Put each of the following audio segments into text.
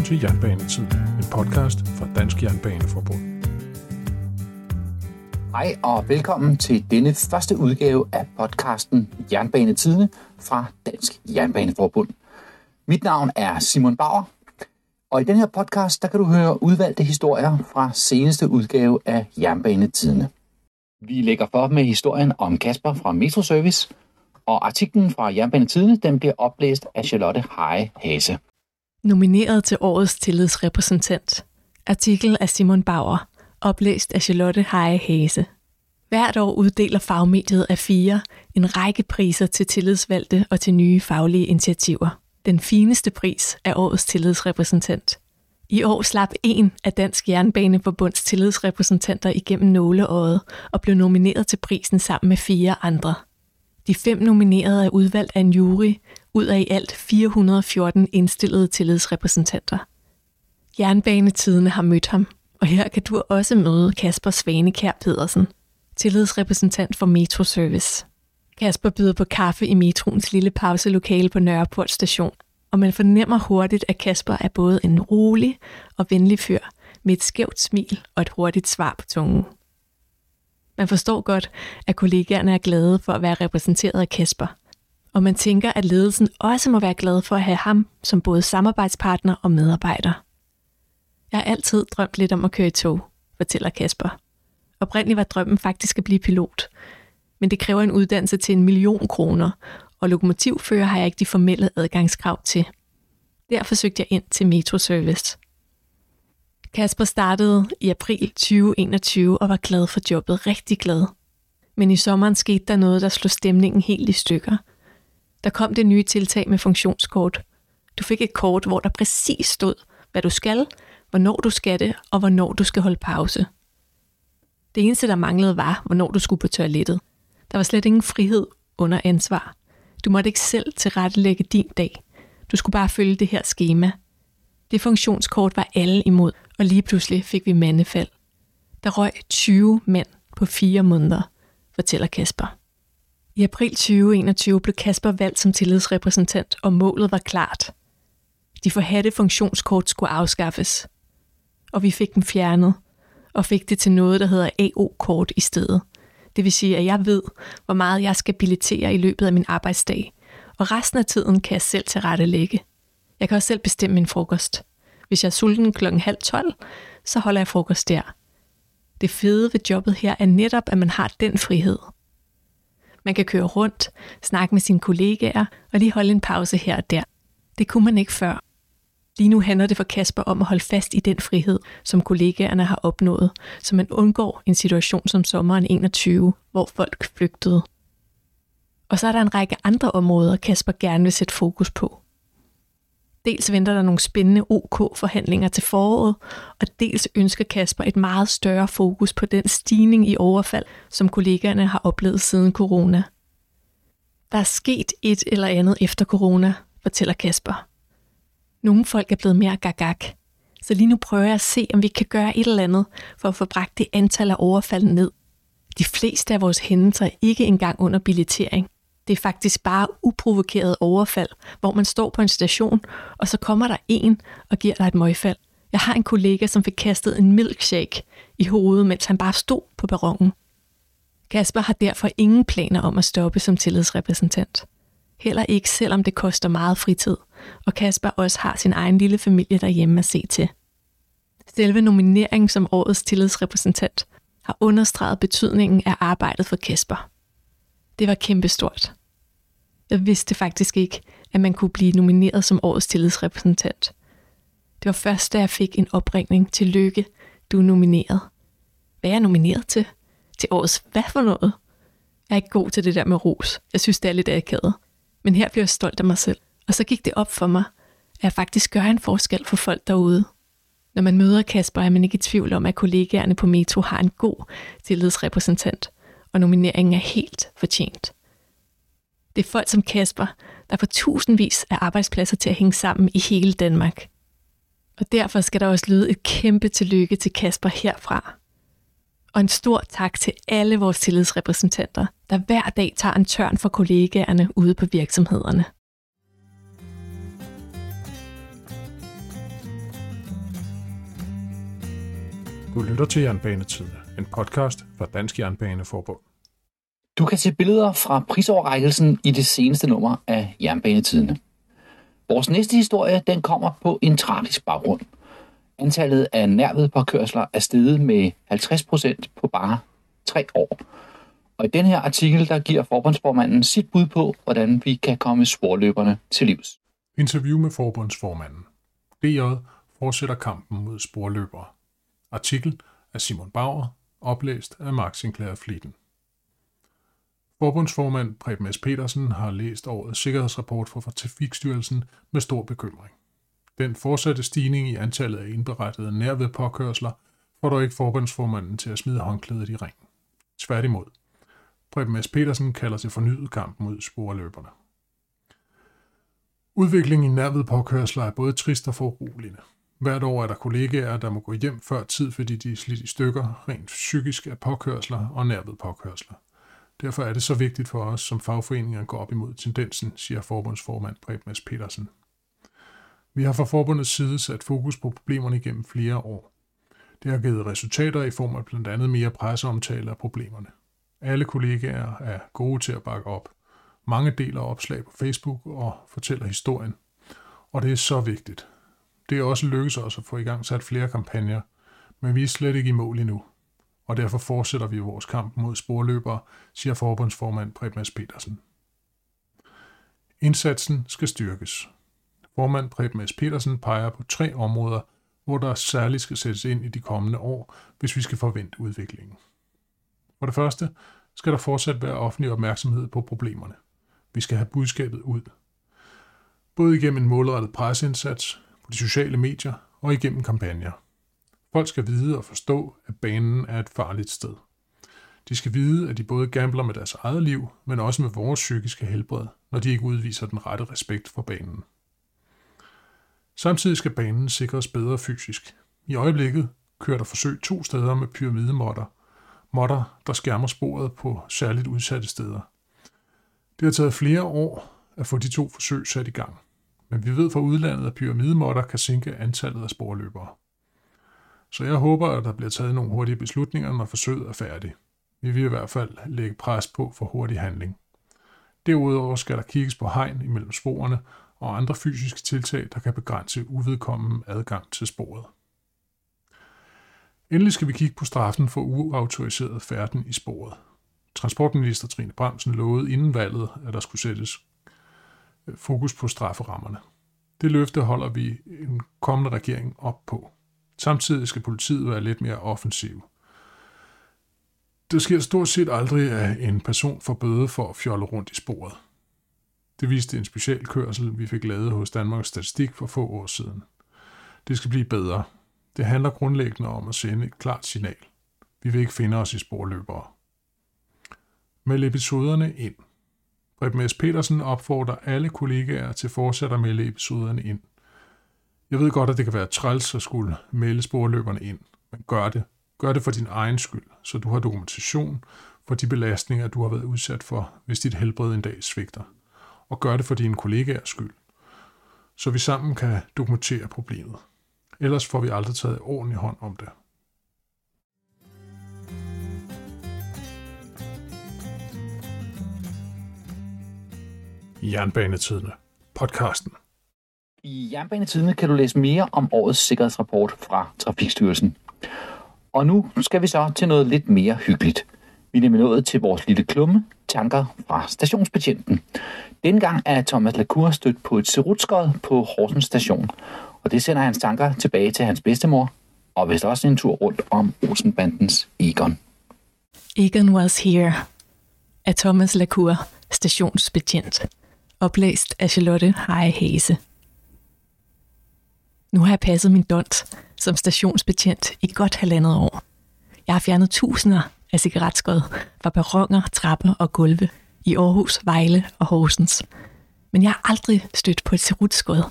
Velkommen til Jernbanetid, en podcast fra Dansk Jernbaneforbund. Hej og velkommen til denne første udgave af podcasten Jernbanetidene fra Dansk Jernbaneforbund. Mit navn er Simon Bauer, og i den her podcast der kan du høre udvalgte historier fra seneste udgave af Jernbanetidene. Vi lægger for med historien om Kasper fra Metroservice, og artiklen fra Jernbanetidene den bliver oplæst af Charlotte Heje Hase. Nomineret til årets tillidsrepræsentant. Artikel af Simon Bauer. Oplæst af Charlotte Heje Hase. Hvert år uddeler fagmediet af fire en række priser til tillidsvalgte og til nye faglige initiativer. Den fineste pris er årets tillidsrepræsentant. I år slap en af Dansk Jernbaneforbunds tillidsrepræsentanter igennem nåleåret og blev nomineret til prisen sammen med fire andre. De fem nominerede er udvalgt af en jury ud af i alt 414 indstillede tillidsrepræsentanter. Jernbanetidene har mødt ham, og her kan du også møde Kasper Svanekær Pedersen, tillidsrepræsentant for Metro Service. Kasper byder på kaffe i metroens lille pauselokale på Nørreport station, og man fornemmer hurtigt, at Kasper er både en rolig og venlig fyr med et skævt smil og et hurtigt svar på tungen. Man forstår godt, at kollegaerne er glade for at være repræsenteret af Kasper, og man tænker, at ledelsen også må være glad for at have ham som både samarbejdspartner og medarbejder. Jeg har altid drømt lidt om at køre i tog, fortæller Kasper. Oprindeligt var drømmen faktisk at blive pilot, men det kræver en uddannelse til en million kroner, og lokomotivfører har jeg ikke de formelle adgangskrav til. Derfor søgte jeg ind til Metro Service. Kasper startede i april 2021 og var glad for jobbet, rigtig glad. Men i sommeren skete der noget, der slog stemningen helt i stykker. Der kom det nye tiltag med funktionskort. Du fik et kort, hvor der præcis stod, hvad du skal, hvornår du skal det, og hvornår du skal holde pause. Det eneste, der manglede, var, hvornår du skulle på toilettet. Der var slet ingen frihed under ansvar. Du måtte ikke selv tilrettelægge din dag. Du skulle bare følge det her schema. Det funktionskort var alle imod, og lige pludselig fik vi mandefald. Der røg 20 mænd på fire måneder, fortæller Kasper. I april 2021 blev Kasper valgt som tillidsrepræsentant, og målet var klart. De forhatte funktionskort skulle afskaffes. Og vi fik dem fjernet, og fik det til noget, der hedder AO-kort i stedet. Det vil sige, at jeg ved, hvor meget jeg skal billetere i løbet af min arbejdsdag, og resten af tiden kan jeg selv tilrettelægge. Jeg kan også selv bestemme min frokost. Hvis jeg er sulten klokken halv 12, så holder jeg frokost der. Det fede ved jobbet her er netop, at man har den frihed. Man kan køre rundt, snakke med sine kollegaer og lige holde en pause her og der. Det kunne man ikke før. Lige nu handler det for Kasper om at holde fast i den frihed, som kollegaerne har opnået, så man undgår en situation som sommeren 21, hvor folk flygtede. Og så er der en række andre områder, Kasper gerne vil sætte fokus på. Dels venter der nogle spændende OK-forhandlinger til foråret, og dels ønsker Kasper et meget større fokus på den stigning i overfald, som kollegaerne har oplevet siden corona. Der er sket et eller andet efter corona, fortæller Kasper. Nogle folk er blevet mere gagak, så lige nu prøver jeg at se, om vi kan gøre et eller andet for at få bragt det antal af overfald ned. De fleste af vores hændelser er ikke engang under billettering – det er faktisk bare uprovokeret overfald, hvor man står på en station, og så kommer der en og giver dig et møgfald. Jeg har en kollega, som fik kastet en milkshake i hovedet, mens han bare stod på perronen. Kasper har derfor ingen planer om at stoppe som tillidsrepræsentant. Heller ikke selvom det koster meget fritid, og Kasper også har sin egen lille familie derhjemme at se til. Selve nomineringen som årets tillidsrepræsentant har understreget betydningen af arbejdet for Kasper. Det var kæmpestort. Jeg vidste faktisk ikke, at man kunne blive nomineret som årets tillidsrepræsentant. Det var først, da jeg fik en opringning til lykke, du er nomineret. Hvad er jeg nomineret til? Til årets hvad for noget? Jeg er ikke god til det der med ros. Jeg synes, det er lidt akavet. Men her bliver jeg stolt af mig selv. Og så gik det op for mig, at jeg faktisk gør en forskel for folk derude. Når man møder Kasper, er man ikke i tvivl om, at kollegaerne på Metro har en god tillidsrepræsentant, og nomineringen er helt fortjent. Det er folk som Kasper, der får tusindvis af arbejdspladser til at hænge sammen i hele Danmark. Og derfor skal der også lyde et kæmpe tillykke til Kasper herfra. Og en stor tak til alle vores tillidsrepræsentanter, der hver dag tager en tørn for kollegaerne ude på virksomhederne. Du lytter til Jernbanetid, en podcast fra Dansk Jernbaneforbund. Du kan se billeder fra prisoverrækkelsen i det seneste nummer af Jernbanetidene. Vores næste historie den kommer på en tragisk baggrund. Antallet af nærvedpåkørsler er steget med 50 procent på bare tre år. Og i den her artikel, der giver forbundsformanden sit bud på, hvordan vi kan komme sporløberne til livs. Interview med forbundsformanden. DJ fortsætter kampen mod sporløbere. Artikel af Simon Bauer, oplæst af Max Sinclair Flitten. Forbundsformand Preben S. Petersen har læst årets sikkerhedsrapport fra Trafikstyrelsen med stor bekymring. Den fortsatte stigning i antallet af indberettede nærved påkørsler får dog ikke forbundsformanden til at smide håndklædet i ringen. Tværtimod. Preben S. Petersen kalder til fornyet kamp mod sporløberne. Udviklingen i nærved påkørsler er både trist og foruroligende. Hvert år er der kollegaer, der må gå hjem før tid, fordi de er slidt i stykker, rent psykisk af påkørsler og nærved påkørsler. Derfor er det så vigtigt for os som fagforeninger at gå op imod tendensen, siger forbundsformand Preben S. Petersen. Vi har fra forbundets side sat fokus på problemerne igennem flere år. Det har givet resultater i form af blandt andet mere presseomtale af problemerne. Alle kollegaer er gode til at bakke op. Mange deler opslag på Facebook og fortæller historien. Og det er så vigtigt. Det er også lykkedes os at få i gang sat flere kampagner, men vi er slet ikke i mål endnu. Og derfor fortsætter vi vores kamp mod sporløbere, siger forbundsformand Preben S. Petersen. Indsatsen skal styrkes. Formand Preben S. Petersen peger på tre områder, hvor der særligt skal sættes ind i de kommende år, hvis vi skal forvente udviklingen. For det første skal der fortsat være offentlig opmærksomhed på problemerne. Vi skal have budskabet ud. Både igennem en målrettet presseindsats, på de sociale medier og igennem kampagner. Folk skal vide og forstå, at banen er et farligt sted. De skal vide, at de både gambler med deres eget liv, men også med vores psykiske helbred, når de ikke udviser den rette respekt for banen. Samtidig skal banen sikres bedre fysisk. I øjeblikket kører der forsøg to steder med pyramidemotter. Motter, der skærmer sporet på særligt udsatte steder. Det har taget flere år at få de to forsøg sat i gang. Men vi ved fra udlandet, at pyramidemotter kan sænke antallet af sporløbere. Så jeg håber, at der bliver taget nogle hurtige beslutninger, når forsøget er færdigt. Vi vil i hvert fald lægge pres på for hurtig handling. Derudover skal der kigges på hegn imellem sporene og andre fysiske tiltag, der kan begrænse uvedkommende adgang til sporet. Endelig skal vi kigge på straffen for uautoriseret færden i sporet. Transportminister Trine Bremsen lovede inden valget, at der skulle sættes øh, fokus på strafferammerne. Det løfte holder vi en kommende regering op på. Samtidig skal politiet være lidt mere offensiv. Det sker stort set aldrig, at en person får bøde for at fjolle rundt i sporet. Det viste en specialkørsel, vi fik lavet hos Danmarks Statistik for få år siden. Det skal blive bedre. Det handler grundlæggende om at sende et klart signal. Vi vil ikke finde os i sporløbere. Meld episoderne ind. Preben S. Petersen opfordrer alle kollegaer til fortsat at melde episoderne ind. Jeg ved godt, at det kan være træls at skulle melde sporløberne ind, men gør det. Gør det for din egen skyld, så du har dokumentation for de belastninger, du har været udsat for, hvis dit helbred en dag svigter. Og gør det for dine kollegaers skyld, så vi sammen kan dokumentere problemet. Ellers får vi aldrig taget ordentlig hånd om det. Jernbanetidene. Podcasten. I Jernbanetidene kan du læse mere om årets sikkerhedsrapport fra Trafikstyrelsen. Og nu skal vi så til noget lidt mere hyggeligt. Vi er nemlig nået til vores lille klumme, tanker fra stationsbetjenten. Dengang er Thomas Lacour stødt på et serutskod på Horsens station, og det sender hans tanker tilbage til hans bedstemor, og vist også en tur rundt om Olsenbandens Egon. Egon was here af Thomas Lacour, stationsbetjent. Oplæst af Charlotte Heje Hase. Nu har jeg passet min dont som stationsbetjent i godt halvandet år. Jeg har fjernet tusinder af cigaretskod fra perroner, trapper og gulve i Aarhus, Vejle og Horsens. Men jeg har aldrig stødt på et serutskod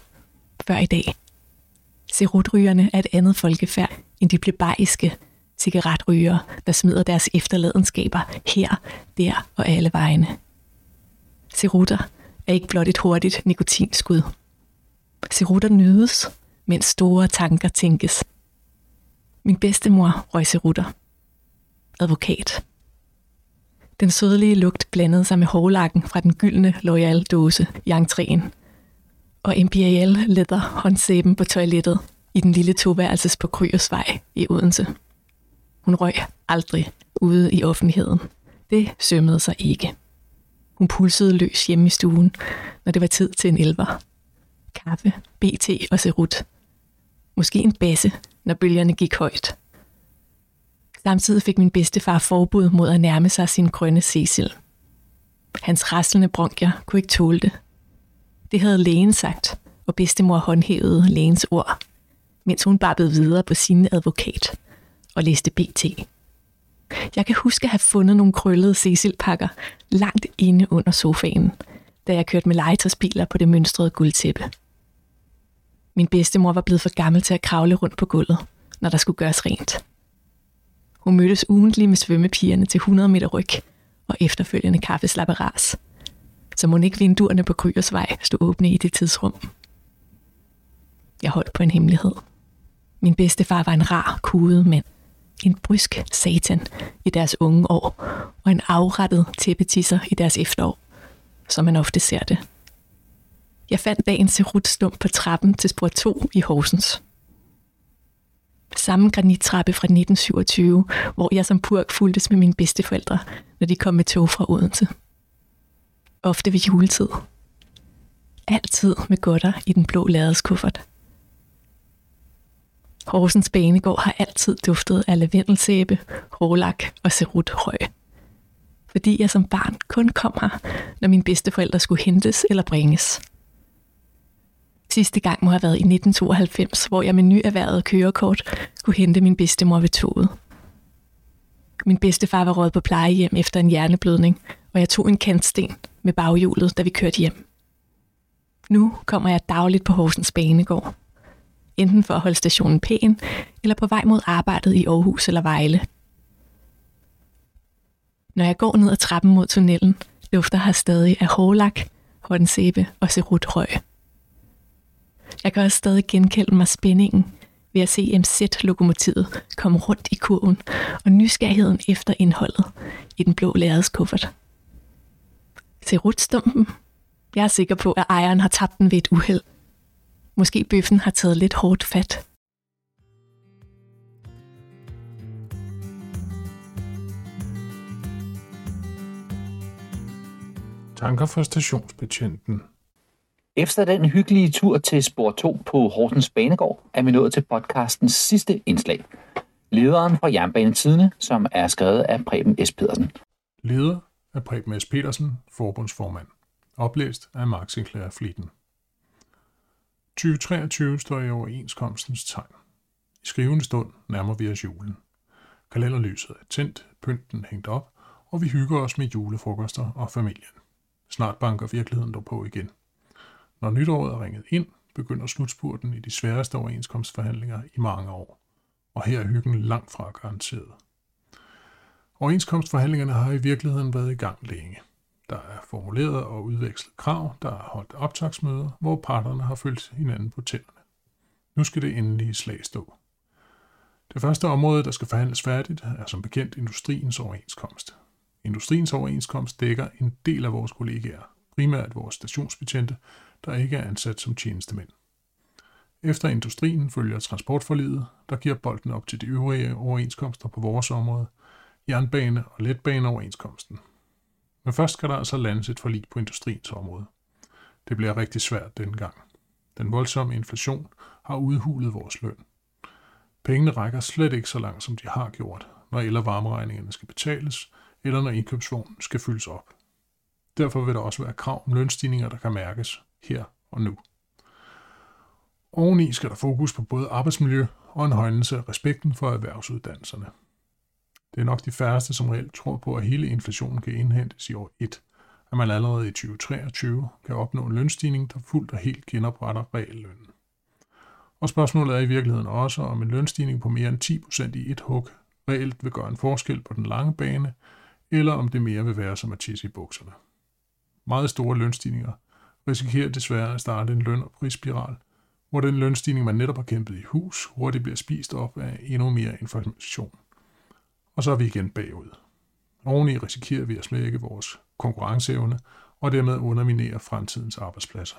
før i dag. Serutrygerne er et andet folkefærd end de plebeiske cigaretryger, der smider deres efterladenskaber her, der og alle vegne. Serutter er ikke blot et hurtigt nikotinskud. Serutter nydes, mens store tanker tænkes. Min bedstemor røg rutter. Advokat. Den sødlige lugt blandede sig med hårlakken fra den gyldne loyal dåse i entréen. Og Imperial leder håndsæben på toilettet i den lille toværelses på Kryersvej i Odense. Hun røg aldrig ude i offentligheden. Det sømmede sig ikke. Hun pulsede løs hjemme i stuen, når det var tid til en elver. Kaffe, BT og serut. Måske en basse, når bølgerne gik højt. Samtidig fik min bedstefar forbud mod at nærme sig sin grønne Cecil. Hans raslende bronkier kunne ikke tåle det. Det havde lægen sagt, og bedstemor håndhævede lægens ord, mens hun babbede videre på sin advokat og læste BT. Jeg kan huske at have fundet nogle krøllede Cecil-pakker langt inde under sofaen, da jeg kørte med legetøjsbiler på det mønstrede guldtæppe. Min bedstemor var blevet for gammel til at kravle rundt på gulvet, når der skulle gøres rent. Hun mødtes ugentlig med svømmepigerne til 100 meter ryg og efterfølgende kaffeslapperas. Så må ikke vinduerne på Kryersvej stå åbne i det tidsrum. Jeg holdt på en hemmelighed. Min bedstefar var en rar, kudet mand. En brysk satan i deres unge år, og en afrettet tæppetisser i deres efterår, som man ofte ser det. Jeg fandt dagens serutstump på trappen til spor 2 i Horsens. Samme granittrappe fra 1927, hvor jeg som purk fuldtes med mine bedsteforældre, når de kom med tog fra Odense. Ofte ved juletid. Altid med godter i den blå ladeskuffert. Horsens Banegård har altid duftet af lavendelsæbe, hårlak og serutrøg. Fordi jeg som barn kun kom her, når mine bedsteforældre skulle hentes eller bringes. Sidste gang må have været i 1992, hvor jeg med nyerhvervet kørekort skulle hente min bedstemor ved toget. Min bedstefar var råd på plejehjem efter en hjerneblødning, og jeg tog en kantsten med baghjulet, da vi kørte hjem. Nu kommer jeg dagligt på Horsens Banegård. Enten for at holde stationen pæn, eller på vej mod arbejdet i Aarhus eller Vejle. Når jeg går ned ad trappen mod tunnelen, lufter her stadig af hårlak, håndsæbe og serutrøg. Jeg kan også stadig genkende mig spændingen ved at se MZ-lokomotivet komme rundt i kurven og nysgerrigheden efter indholdet i den blå lærredskuffert. Serutstumpen. Jeg er sikker på, at ejeren har tabt den ved et uheld. Måske bøffen har taget lidt hårdt fat. Tanker fra stationsbetjenten efter den hyggelige tur til spor 2 på Horsens Banegård, er vi nået til podcastens sidste indslag. Lederen fra Jernbanetidene, som er skrevet af Preben S. Pedersen. Leder af Preben S. Pedersen, forbundsformand. Oplæst af Mark Sinclair Flitten. 2023 står i overenskomstens tegn. I skrivende stund nærmer vi os julen. Kalenderlyset er tændt, pynten hængt op, og vi hygger os med julefrokoster og familien. Snart banker virkeligheden dog på igen. Når nytåret er ringet ind, begynder slutspurten i de sværeste overenskomstforhandlinger i mange år. Og her er hyggen langt fra garanteret. Overenskomstforhandlingerne har i virkeligheden været i gang længe. Der er formuleret og udvekslet krav, der er holdt optagsmøder, hvor parterne har følt hinanden på tænderne. Nu skal det endelige slag stå. Det første område, der skal forhandles færdigt, er som bekendt industriens overenskomst. Industriens overenskomst dækker en del af vores kollegaer, primært vores stationsbetjente, der ikke er ansat som tjenestemænd. Efter industrien følger transportforlidet, der giver bolden op til de øvrige overenskomster på vores område, jernbane- og letbaneoverenskomsten. Men først skal der altså landes et forlig på industriens område. Det bliver rigtig svært denne gang. Den voldsomme inflation har udhulet vores løn. Pengene rækker slet ikke så langt, som de har gjort, når el- og varmeregningerne skal betales, eller når indkøbsvognen skal fyldes op. Derfor vil der også være krav om lønstigninger, der kan mærkes, her og nu. Oveni skal der fokus på både arbejdsmiljø og en højnelse af respekten for erhvervsuddannelserne. Det er nok de færreste, som reelt tror på, at hele inflationen kan indhentes i år 1, at man allerede i 2023 kan opnå en lønstigning, der fuldt og helt genopretter reallønnen. Og spørgsmålet er i virkeligheden også, om en lønstigning på mere end 10% i et hug reelt vil gøre en forskel på den lange bane, eller om det mere vil være som at tisse i bukserne. Meget store lønstigninger risikerer desværre at starte en løn- og prisspiral, hvor den lønstigning, man netop har kæmpet i hus, hurtigt bliver spist op af endnu mere inflation. Og så er vi igen bagud. Oveni risikerer vi at smække vores konkurrenceevne og dermed underminere fremtidens arbejdspladser.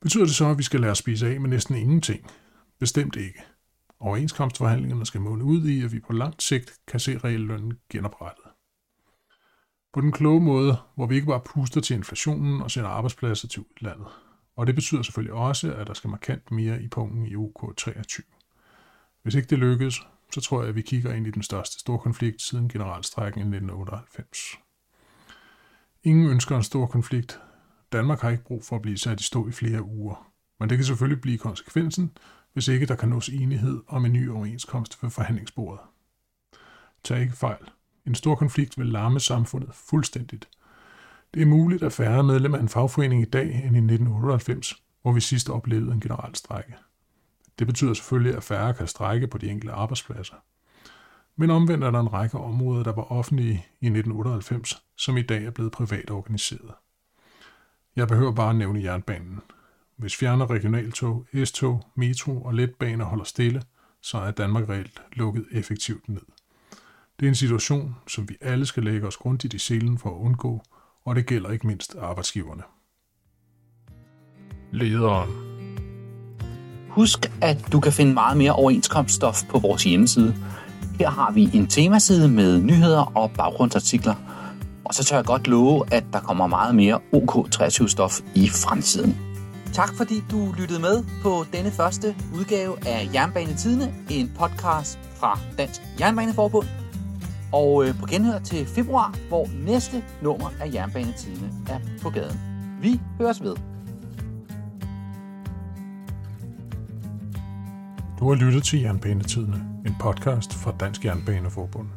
Betyder det så, at vi skal lade os spise af med næsten ingenting? Bestemt ikke. Overenskomstforhandlingerne skal måne ud i, at vi på langt sigt kan se reellønnen genoprettet. På den kloge måde, hvor vi ikke bare puster til inflationen og sender arbejdspladser til udlandet. Og det betyder selvfølgelig også, at der skal markant mere i punkten i OK23. Hvis ikke det lykkes, så tror jeg, at vi kigger ind i den største store konflikt siden generalstrækken i 1998. Ingen ønsker en stor konflikt. Danmark har ikke brug for at blive sat i stå i flere uger. Men det kan selvfølgelig blive konsekvensen, hvis ikke der kan nås enighed om en ny overenskomst ved forhandlingsbordet. Tag ikke fejl. En stor konflikt vil larme samfundet fuldstændigt. Det er muligt at færre medlemmer af en fagforening i dag end i 1998, hvor vi sidst oplevede en generalstrække. Det betyder selvfølgelig, at færre kan strække på de enkelte arbejdspladser. Men omvendt er der en række områder, der var offentlige i 1998, som i dag er blevet privat organiseret. Jeg behøver bare at nævne jernbanen. Hvis fjerner regionaltog, S-tog, metro og letbaner holder stille, så er Danmark reelt lukket effektivt ned. Det er en situation, som vi alle skal lægge os grundigt i selen for at undgå, og det gælder ikke mindst arbejdsgiverne. Lederen Husk, at du kan finde meget mere overenskomststof på vores hjemmeside. Her har vi en temaside med nyheder og baggrundsartikler. Og så tør jeg godt love, at der kommer meget mere OK23-stof i fremtiden. Tak fordi du lyttede med på denne første udgave af Jernbanetidene, en podcast fra Dansk Jernbaneforbund. Og øh, på genhør til februar, hvor næste nummer af Jernbanetidene er på gaden. Vi høres ved. Du har lyttet til Jernbanetidene, en podcast fra Dansk Jernbaneforbund.